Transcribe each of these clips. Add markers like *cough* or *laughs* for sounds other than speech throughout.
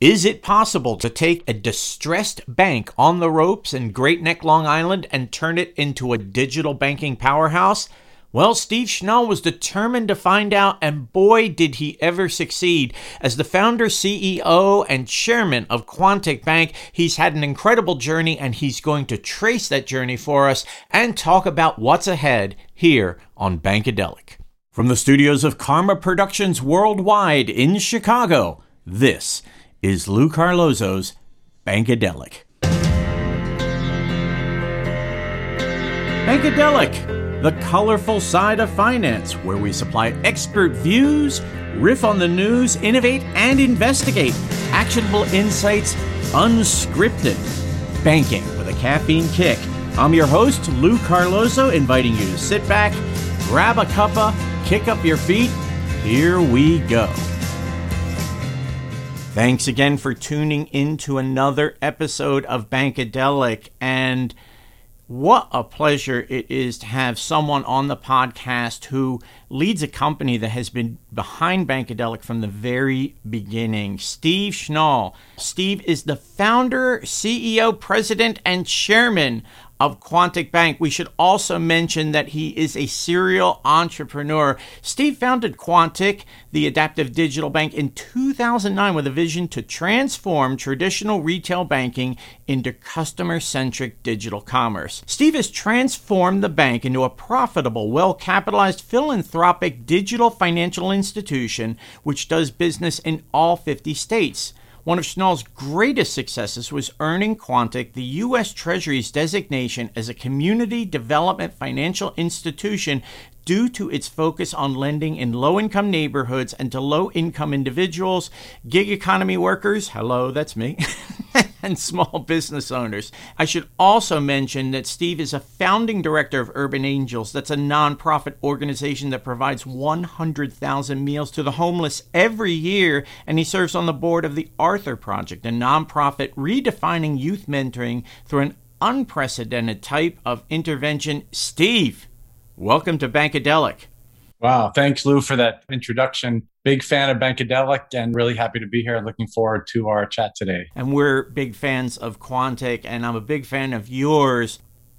Is it possible to take a distressed bank on the ropes in Great Neck, Long Island, and turn it into a digital banking powerhouse? Well, Steve Schnall was determined to find out, and boy, did he ever succeed. As the founder, CEO, and chairman of Quontic Bank, he's had an incredible journey, and he's going to trace that journey for us and talk about what's ahead here on Bankadelic. From the studios of Karma Productions Worldwide in Chicago, this is Lou Carlozo's Bankadelic. Bankadelic the colorful side of finance, where we supply expert views, riff on the news, innovate, and investigate actionable insights unscripted. Banking with a caffeine kick. I'm your host, Lou Carlozo, inviting you to sit back, grab a cuppa, kick up your feet. Here we go. Thanks again for tuning in to another episode of Bankadelic. And what a pleasure it is to have someone on the podcast who leads a company that has been behind Bankadelic from the very beginning. Steve Schnall. Steve is the founder, CEO, president, and chairman of Quontic Bank. We should also mention that he is a serial entrepreneur. Steve founded Quontic, the adaptive digital bank, in 2009 with a vision to transform traditional retail banking into customer centric digital commerce. Steve has transformed the bank into a profitable, well capitalized, philanthropic digital financial institution which does business in all 50 states. One of Schnall's greatest successes was earning Quontic the U.S. Treasury's designation as a community development financial institution due to its focus on lending in low income neighborhoods and to low income individuals, gig economy workers, hello, that's me, *laughs* and small business owners. I should also mention that Steve is a founding director of Urban Angels. That's a nonprofit organization that provides 100,000 meals to the homeless every year, and he serves on the board of the Arthur Project, a nonprofit redefining youth mentoring through an unprecedented type of intervention. Steve, welcome to Bankadelic. Wow. Thanks, Lou, for that introduction. Big fan of Bankadelic and really happy to be here. Looking forward to our chat today. And we're big fans of Quontic, and I'm a big fan of yours.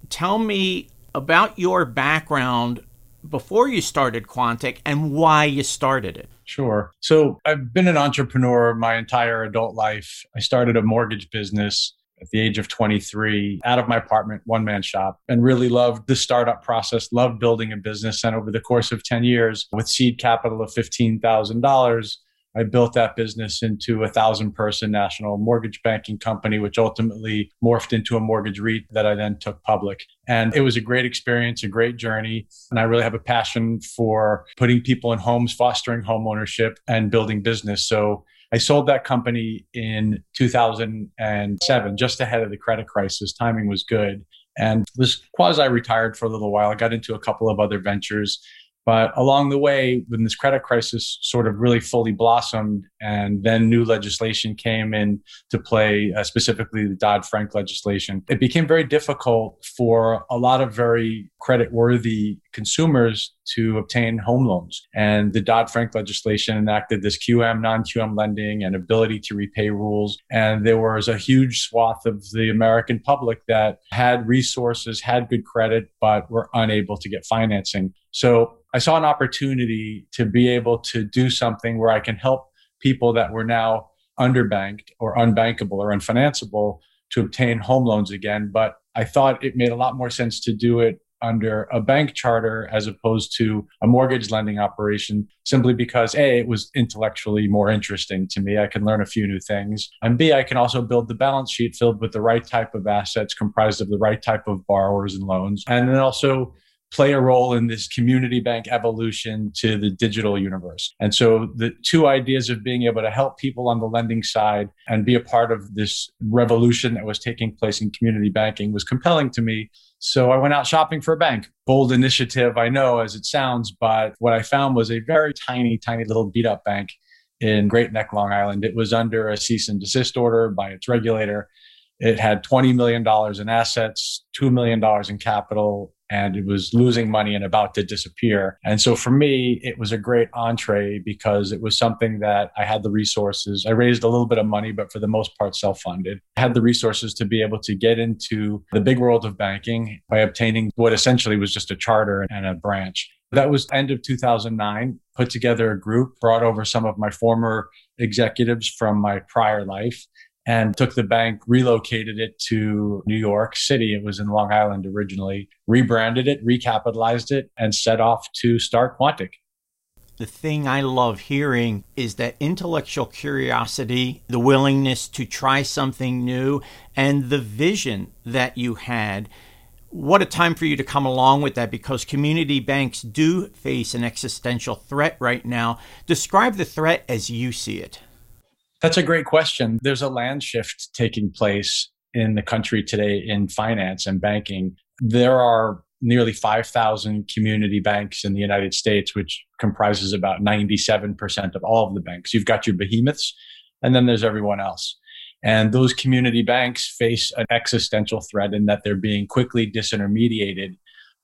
Tell me about your background before you started Quontic and why you started it. Sure. So I've been an entrepreneur my entire adult life. I started a mortgage business at the age of 23 out of my apartment, one man shop, and really loved the startup process, loved building a business. And over the course of 10 years, with seed capital of $15,000, I built that business into a thousand person national mortgage banking company, which ultimately morphed into a mortgage REIT that I then took public. And it was a great experience, a great journey. And I really have a passion for putting people in homes, fostering home ownership, and building business. So I sold that company in 2007, just ahead of the credit crisis. Timing was good and was quasi retired for a little while. I got into a couple of other ventures but along the way, when this credit crisis sort of really fully blossomed, and then new legislation came in to play, uh, specifically the Dodd Frank legislation, it became very difficult for a lot of very credit worthy consumers to obtain home loans. And the Dodd Frank legislation enacted this QM, non QM lending and ability to repay rules. And there was a huge swath of the American public that had resources, had good credit, but were unable to get financing. So I saw an opportunity to be able to do something where I can help people that were now underbanked or unbankable or unfinanceable to obtain home loans again. But I thought it made a lot more sense to do it under a bank charter as opposed to a mortgage lending operation simply because a it was intellectually more interesting to me i can learn a few new things and b i can also build the balance sheet filled with the right type of assets comprised of the right type of borrowers and loans and then also play a role in this community bank evolution to the digital universe. And so the two ideas of being able to help people on the lending side and be a part of this revolution that was taking place in community banking was compelling to me. So I went out shopping for a bank. Bold initiative, I know as it sounds, but what I found was a very tiny, tiny little beat up bank in Great Neck, Long Island. It was under a cease and desist order by its regulator. It had $20 million in assets, $2 million in capital, and it was losing money and about to disappear. And so for me, it was a great entree because it was something that I had the resources. I raised a little bit of money, but for the most part, self funded. I had the resources to be able to get into the big world of banking by obtaining what essentially was just a charter and a branch. That was end of 2009. Put together a group, brought over some of my former executives from my prior life, and took the bank, relocated it to New York City. It was in Long Island originally, rebranded it, recapitalized it, and set off to start Quontic. The thing I love hearing is that intellectual curiosity, the willingness to try something new, and the vision that you had what a time for you to come along with that because community banks do face an existential threat right now. Describe the threat as you see it. That's a great question. There's a land shift taking place in the country today in finance and banking. There are nearly 5,000 community banks in the United States, which comprises about 97% of all of the banks. You've got your behemoths, and then there's everyone else. And those community banks face an existential threat in that they're being quickly disintermediated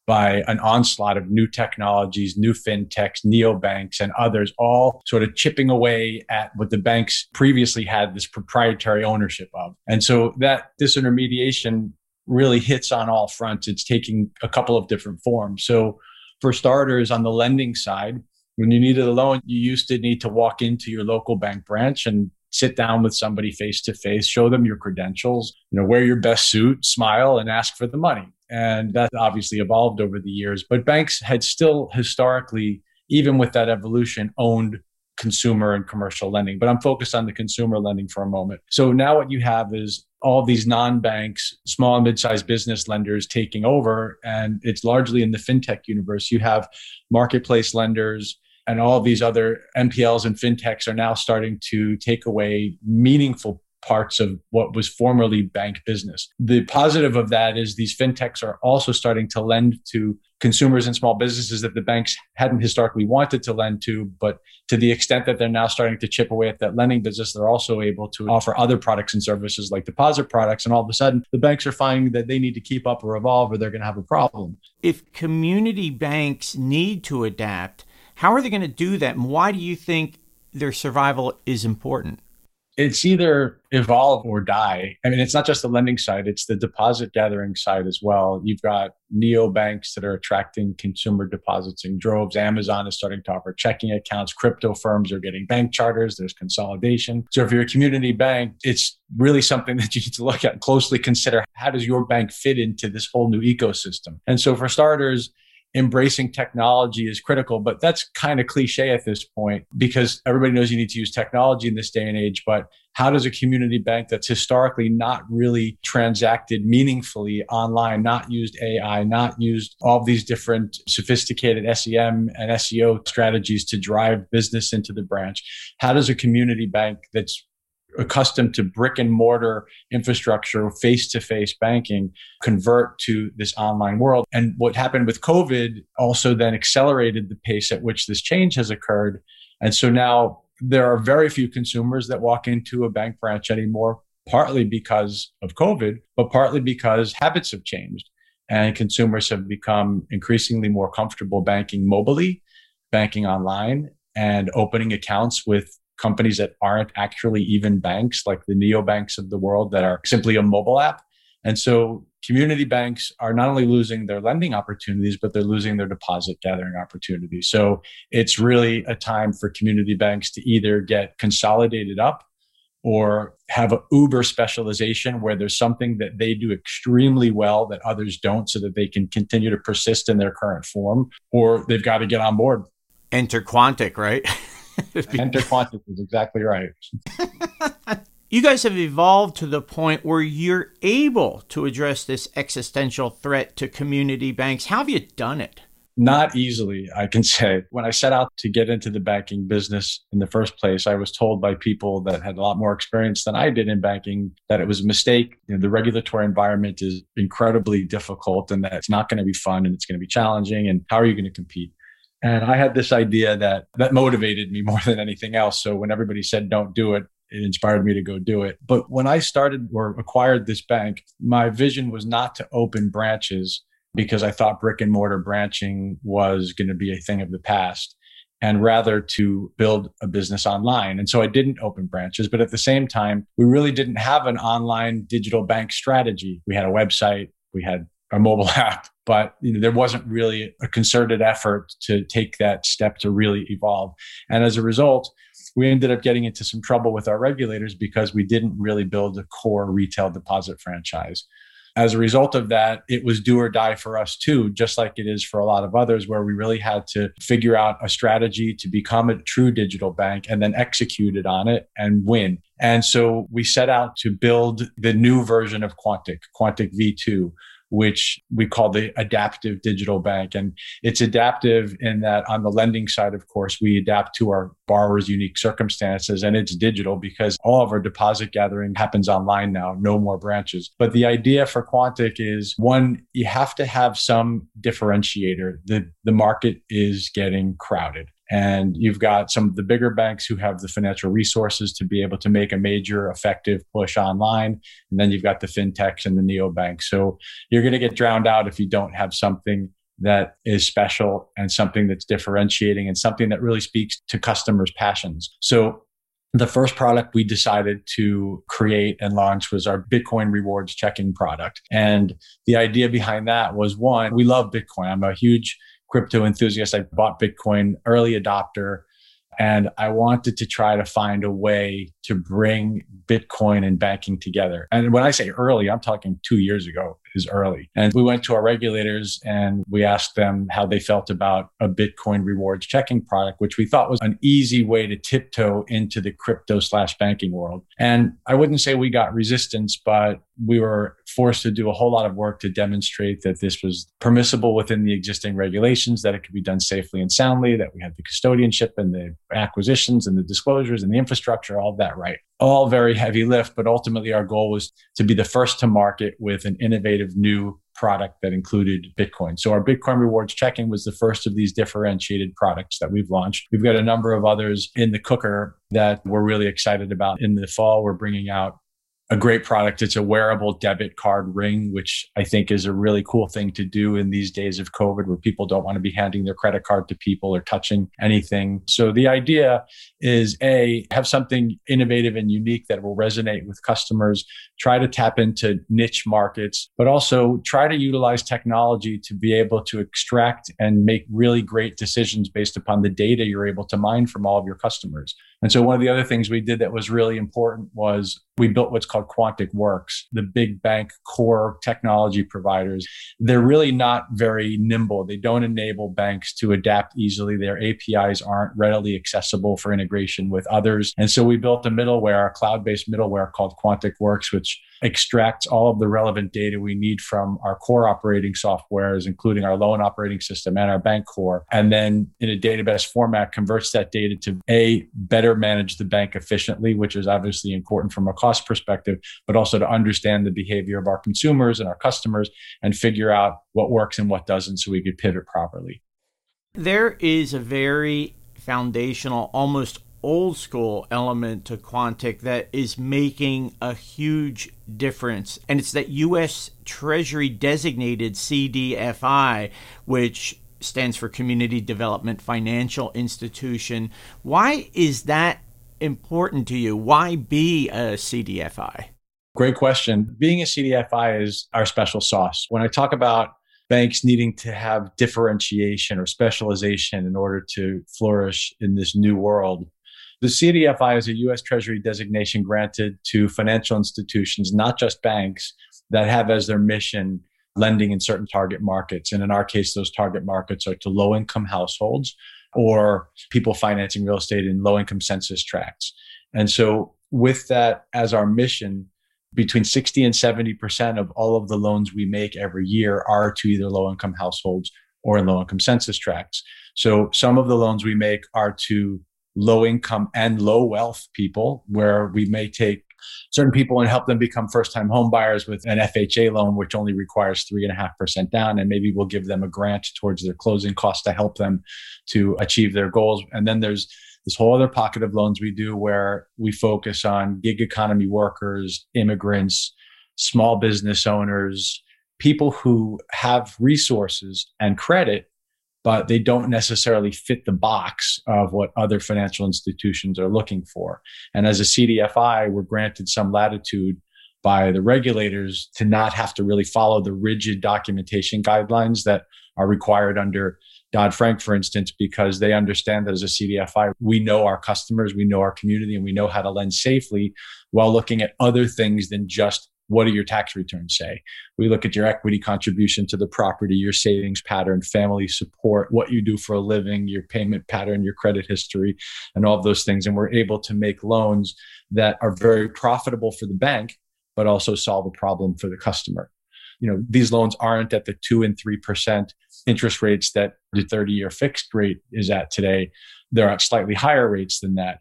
by an onslaught of new technologies, new fintechs, neobanks, and others, all sort of chipping away at what the banks previously had this proprietary ownership of. And so that disintermediation really hits on all fronts. It's taking a couple of different forms. So, for starters, on the lending side, when you needed a loan, you used to need to walk into your local bank branch and sit down with somebody face to face, show them your credentials, you know, wear your best suit, smile, and ask for the money. And that obviously evolved over the years. But banks had still historically, even with that evolution, owned consumer and commercial lending. But I'm focused on the consumer lending for a moment. So now what you have is all these non-banks, small and mid-sized business lenders taking over, and it's largely in the fintech universe. You have marketplace lenders, and all these other NPLs and fintechs are now starting to take away meaningful parts of what was formerly bank business. The positive of that is these fintechs are also starting to lend to consumers and small businesses that the banks hadn't historically wanted to lend to. But to the extent that they're now starting to chip away at that lending business, they're also able to offer other products and services like deposit products. And all of a sudden, the banks are finding that they need to keep up or evolve or they're going to have a problem. If community banks need to adapt, how are they going to do that? And why do you think their survival is important? It's either evolve or die. I mean, it's not just the lending side, it's the deposit gathering side as well. You've got neo banks that are attracting consumer deposits in droves. Amazon is starting to offer checking accounts. Crypto firms are getting bank charters. There's consolidation. So if you're a community bank, it's really something *laughs* that you need to look at and closely consider. How does your bank fit into this whole new ecosystem? And so for starters, embracing technology is critical, but that's kind of cliche at this point because everybody knows you need to use technology in this day and age. But how does a community bank that's historically not really transacted meaningfully online, not used AI, not used all these different sophisticated SEM and SEO strategies to drive business into the branch? How does a community bank that's accustomed to brick and mortar infrastructure, face to face banking, convert to this online world. And what happened with COVID also then accelerated the pace at which this change has occurred. And so now there are very few consumers that walk into a bank branch anymore, partly because of COVID, but partly because habits have changed and consumers have become increasingly more comfortable banking mobily, banking online, and opening accounts with companies that aren't actually even banks, like the neobanks of the world that are simply a mobile app. And so community banks are not only losing their lending opportunities, but they're losing their deposit gathering opportunities. So it's really a time for community banks to either get consolidated up or have an uber specialization where there's something that they do extremely well that others don't so that they can continue to persist in their current form or they've got to get on board enter quontic right *laughs* Enter Quontic is exactly right. *laughs* you guys have evolved to the point where you're able to address this existential threat to community banks. How have you done it? Not easily, I can say. When I set out to get into the banking business in the first place, I was told by people that had a lot more experience than I did in banking that it was a mistake. You know, the regulatory environment is incredibly difficult and that it's not going to be fun and it's going to be challenging. And how are you going to compete? And I had this idea that that motivated me *laughs* more than anything else. So when everybody said don't do it, it inspired me to go do it. But when I started or acquired this bank, my vision was not to open branches because I thought brick and mortar branching was going to be a thing of the past and rather to build a business online. And so I didn't open branches, but at the same time, we really didn't have an online digital bank strategy. We had a website, we had a mobile *laughs* app, but you know, there wasn't really a concerted effort to take that step to really evolve. And as a result, we ended up getting into some trouble with our regulators because we didn't really build a core retail deposit franchise as a result of that, it was do or die for us too, just like it is for a lot of others, where we really had to figure out a strategy to become a true digital bank and then execute it on it and win. And so we set out to build the new version of Quontic, Quontic V2, which we call the adaptive digital bank. And it's adaptive in that on the lending side, of course, we adapt to our borrowers' unique circumstances and it's digital because all of our deposit gathering happens online now, no more branches. But the idea for Quontic is one, you have to have some differentiator. The, the market is getting crowded. And you've got some of the bigger banks who have the financial resources to be able to make a major effective push online. And then you've got the fintechs and the neobanks. So you're going to get drowned out if you don't have something that is special and something that's differentiating and something that really speaks to customers' passions. So the first product we decided to create and launch was our Bitcoin rewards checking product. And the idea behind that was one, we love Bitcoin. I'm a huge crypto enthusiast. I bought Bitcoin, early adopter, and I wanted to try to find a way to bring Bitcoin and banking together. And when I say early, I'm talking two years ago is early. And we went to our regulators and we asked them how they felt about a Bitcoin rewards checking product, which we thought was an easy way to tiptoe into the crypto slash banking world. And I wouldn't say we got resistance, but we were forced to do a whole lot of work to demonstrate that this was permissible within the existing regulations, that it could be done safely and soundly, that we had the custodianship and the acquisitions and the disclosures and the infrastructure, all of that right. All very heavy lift, but ultimately our goal was to be the first to market with an innovative new product that included Bitcoin. So our Bitcoin rewards checking was the first of these differentiated products that we've launched. We've got a number of others in the cooker that we're really excited about. In the fall, we're bringing out a great product. It's a wearable debit card ring, which I think is a really cool thing to do in these days of COVID where people don't want to be handing their credit card to people or touching anything. So the idea is A, have something innovative and unique that will resonate with customers, try to tap into niche markets, but also try to utilize technology to be able to extract and make really great decisions based upon the data you're able to mine from all of your customers. And so one of the other things we did that was really important was we built what's called Quontic Works, the big bank core technology providers. They're really not very nimble. They don't enable banks to adapt easily. Their APIs aren't readily accessible for integration with others. And so we built a middleware, a cloud-based middleware called Quontic Works, which extracts all of the relevant data we need from our core operating softwares, including our loan operating system and our bank core. And then in a database format, converts that data to A, better manage the bank efficiently, which is obviously important from a cost perspective, but also to understand the behavior of our consumers and our customers and figure out what works and what doesn't so we could pivot properly. There is a very foundational, almost old school element to Quontic that is making a huge difference. And it's that U.S. Treasury designated CDFI, which stands for Community Development Financial Institution. Why is that important to you? Why be a CDFI? Great question. Being a CDFI is our special sauce. When I talk about banks needing to have differentiation or specialization in order to flourish in this new world, the CDFI is a U.S. Treasury designation granted to financial institutions, not just banks, that have as their mission lending in certain target markets. And in our case, those target markets are to low income households or people financing real estate in low income census tracts. And so, with that as our mission, between 60 and 70% of all of the loans we make every year are to either low income households or in low income census tracts. So, some of the loans we make are to low income and low wealth people where we may take certain people and help them become first time home buyers with an FHA loan, which only requires three and a half percent down. And maybe we'll give them a grant towards their closing costs to help them to achieve their goals. And then there's this whole other pocket of loans we do where we focus on gig economy workers, immigrants, small business owners, people who have resources and credit, but they don't necessarily fit the box of what other financial institutions are looking for. And as a CDFI, we're granted some latitude by the regulators to not have to really follow the rigid documentation guidelines that are required under Dodd Frank, for instance, because they understand that as a CDFI, we know our customers, we know our community, and we know how to lend safely while looking at other things than just what do your tax returns say? We look at your equity contribution to the property, your savings pattern, family support, what you do for a living, your payment pattern, your credit history, and all of those things. And we're able to make loans that are very profitable for the bank, but also solve a problem for the customer. You know, these loans aren't at the two and 3% interest rates that the 30 year fixed rate is at today. They're at slightly higher rates than that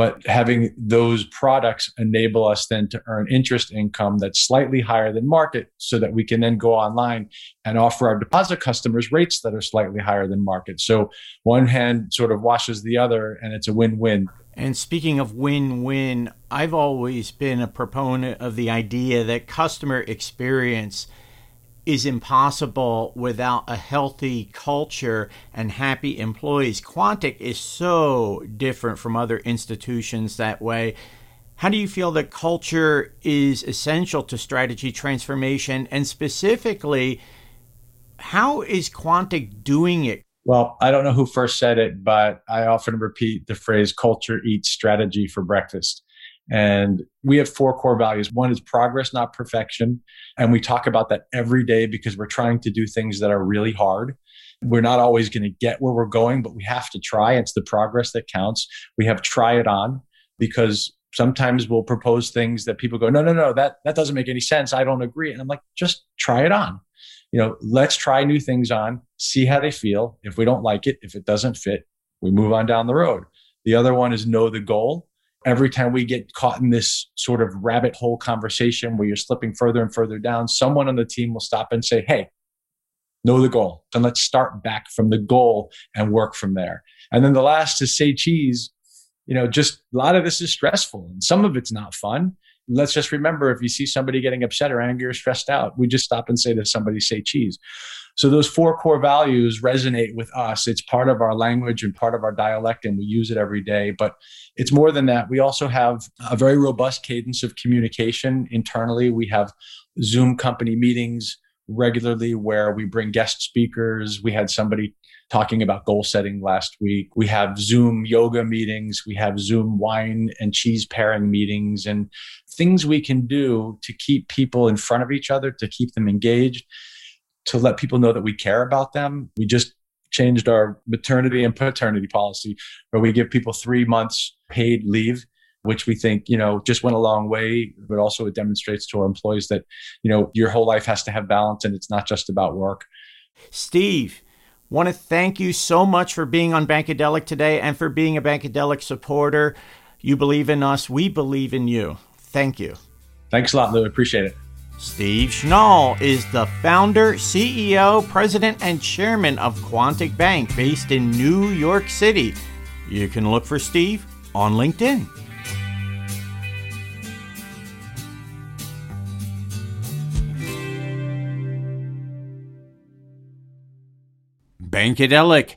but having those products enable us then to earn interest income that's slightly higher than market so that we can then go online and offer our deposit customers rates that are slightly higher than market. So one hand sort of washes the other and it's a win-win. And speaking of win-win i've always been a proponent of the idea that customer experience is impossible without a healthy culture and happy employees. Quontic is so different from other institutions that way. How do you feel that culture is essential to strategy transformation? And specifically, how is Quontic doing it? Well, I don't know who first said it, but I often repeat the phrase culture eats strategy for breakfast. And we have four core values. One is progress, not perfection. And we talk about that every day because we're trying to do things that are really hard. We're not always going to get where we're going, but we have to try. It's the progress that counts. We have try it on because sometimes we'll propose things that people go, no, no, no, that, that doesn't make any sense. I don't agree. And I'm like, just try it on. You know, let's try new things on, see how they feel. If we don't like it, if it doesn't fit, we move on down the road. The other one is know the goal every time we get caught in this sort of rabbit hole conversation where you're slipping further and further down, someone on the team will stop and say, Hey, know the goal. And let's start back from the goal and work from there. And then the last is say cheese. You know, just a lot of this is stressful and some of it's not fun. Let's just remember if you see somebody getting upset or angry or stressed out, we just stop and say to somebody, say cheese. So those four core values resonate with us. It's part of our language and part of our dialect, and we use it every day. But it's more than that. We also have a very robust cadence of communication internally. We have Zoom company meetings regularly where we bring guest speakers. We had somebody talking about goal setting last week. We have Zoom yoga meetings. We have Zoom wine and cheese pairing meetings and things we can do to keep people in front of each other, to keep them engaged to let people know that we care about them. We just changed our maternity and paternity policy where we give people three months paid leave which we think you know just went a long way but also it demonstrates to our employees that you know your whole life has to have balance and it's not just about work. Steve want to thank you so much for being on bankadelic today and for being a bankadelic supporter. You believe in us we believe in you. Thank you. Thanks a lot lou. Appreciate it Steve Schnall is the founder, CEO, president, and chairman of Quontic Bank based in New York City. You can look for Steve on LinkedIn. Bankadelic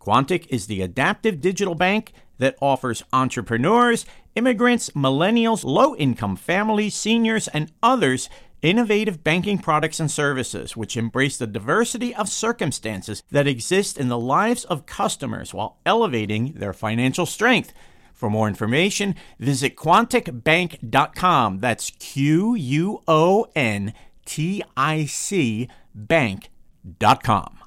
Quontic is the adaptive digital bank that offers entrepreneurs, immigrants, millennials, low income families, seniors, and others innovative banking products and services which embrace the diversity of circumstances that exist in the lives of customers while elevating their financial strength. For more information, visit quonticbank.com. That's Q U O N T I C bank.com.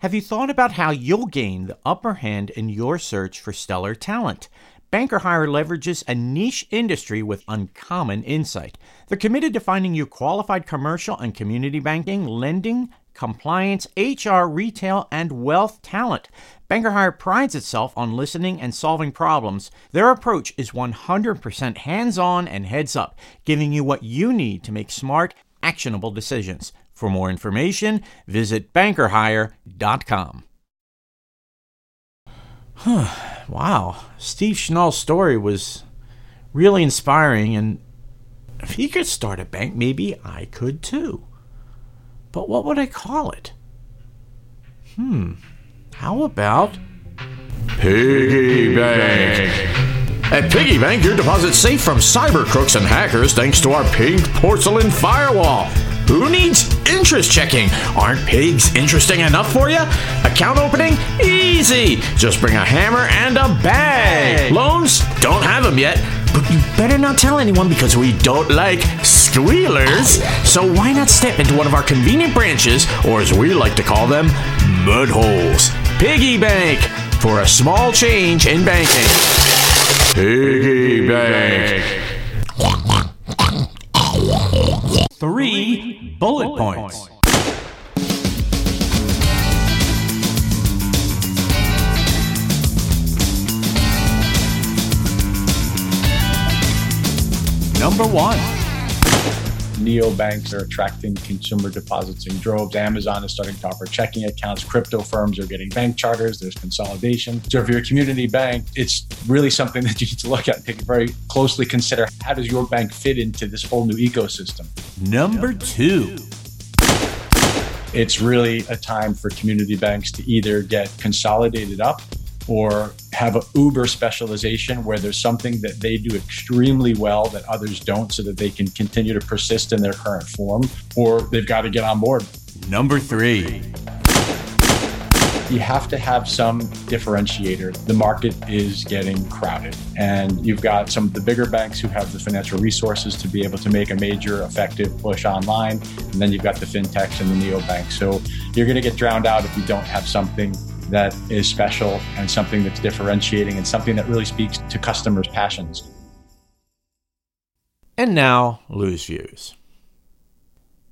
Have you thought about how you'll gain the upper hand in your search for stellar talent? Banker Hire leverages a niche industry with uncommon insight. They're committed to finding you qualified commercial and community banking, lending, compliance, HR, retail, and wealth talent. Banker Hire prides itself on listening and solving problems. Their approach is 100% hands on and heads up, giving you what you need to make smart, actionable decisions. For more information, visit bankerhire.com. Huh. wow, Steve Schnall's story was really inspiring, and if he could start a bank, maybe I could too. But what would I call it? Hmm, how about Piggy Bank? At Piggy Bank, your deposit's safe from cyber crooks and hackers thanks to our pink porcelain firewall. Who needs interest checking? Aren't pigs interesting enough for you? Account opening? Easy! Just bring a hammer and a bag. Loans? Don't have them yet. But you better not tell anyone because we don't like squealers. So why not step into one of our convenient branches, or as we like to call them, mud holes? Piggy Bank for a small change in banking. Piggy Bank. Three bullet points? Number one. Neobanks are attracting consumer deposits in droves. Amazon is starting to offer checking accounts. Crypto firms are getting bank charters. There's consolidation. So if you're a community bank, it's really something *laughs* that you need to look at and take very closely consider how does your bank fit into this whole new ecosystem. Number two. It's really a time for community banks to either get consolidated up or have a uber specialization where there's something that they do extremely well that others don't so that they can continue to persist in their current form or they've got to get on board Number three. you have to have some differentiator. The market is getting crowded, and you've got some of the bigger banks who have the financial resources to be able to make a major effective push online, and then you've got the fintechs and the neobanks. So you're going to get drowned out if you don't have something that is special and something that's differentiating and something that really speaks to customers' passions. And now, Lou's Views.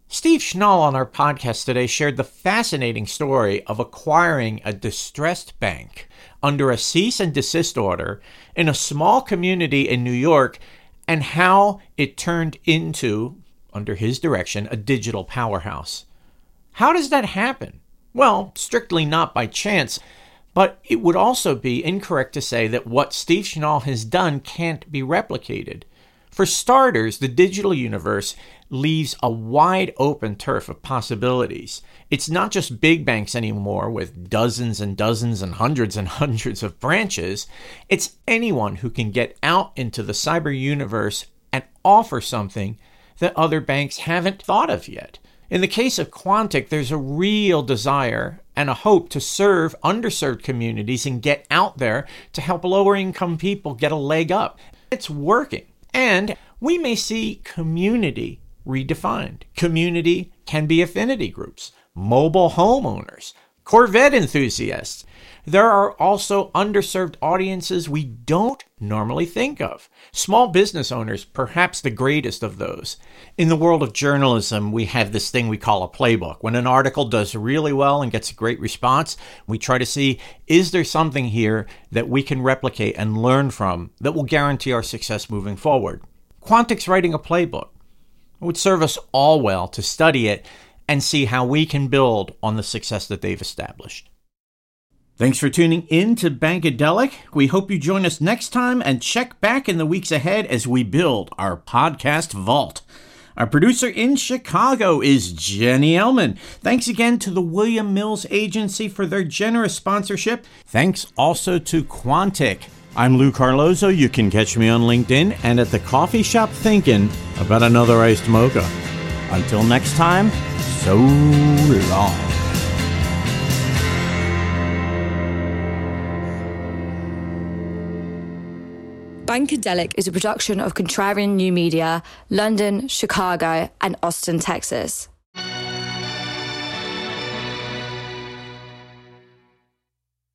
Steve Schnall on our podcast today shared the fascinating story of acquiring a distressed bank under a cease and desist order in a small community in New York and how it turned into, under his direction, a digital powerhouse. How does that happen? Well, strictly not by chance, but it would also be incorrect to say that what Steve Schnall has done can't be replicated. For starters, the digital universe leaves a wide open turf of possibilities. It's not just big banks anymore with dozens and dozens and hundreds and *laughs* hundreds of branches. It's anyone who can get out into the cyber universe and offer something that other banks haven't thought of yet. In the case of Quontic, there's a real desire and a hope to serve underserved communities and get out there to help lower income people get a leg up. It's working. And we may see community redefined. Community can be affinity groups, mobile homeowners, Corvette enthusiasts. There are also underserved audiences we don't normally think of. Small business owners, perhaps the greatest of those. In the world of journalism, we have this thing we call a playbook. When an article does really well and gets a great response, we try to see is there something here that we can replicate and learn from that will guarantee our success moving forward. Quontic's writing a playbook. It would serve us all well to study it and see how we can build on the success that they've established. Thanks for tuning in to Bankadelic. We hope you join us next time and check back in the weeks ahead as we build our podcast vault. Our producer in Chicago is Jenny Elman. Thanks again to the William Mills Agency for their generous sponsorship. Thanks also to Quontic. I'm Lou Carlozo. You can catch me on LinkedIn and at the coffee shop thinking about another iced mocha. Until next time, so long. Bankadelic is a production of Contrarian New Media, London, Chicago, and Austin, Texas.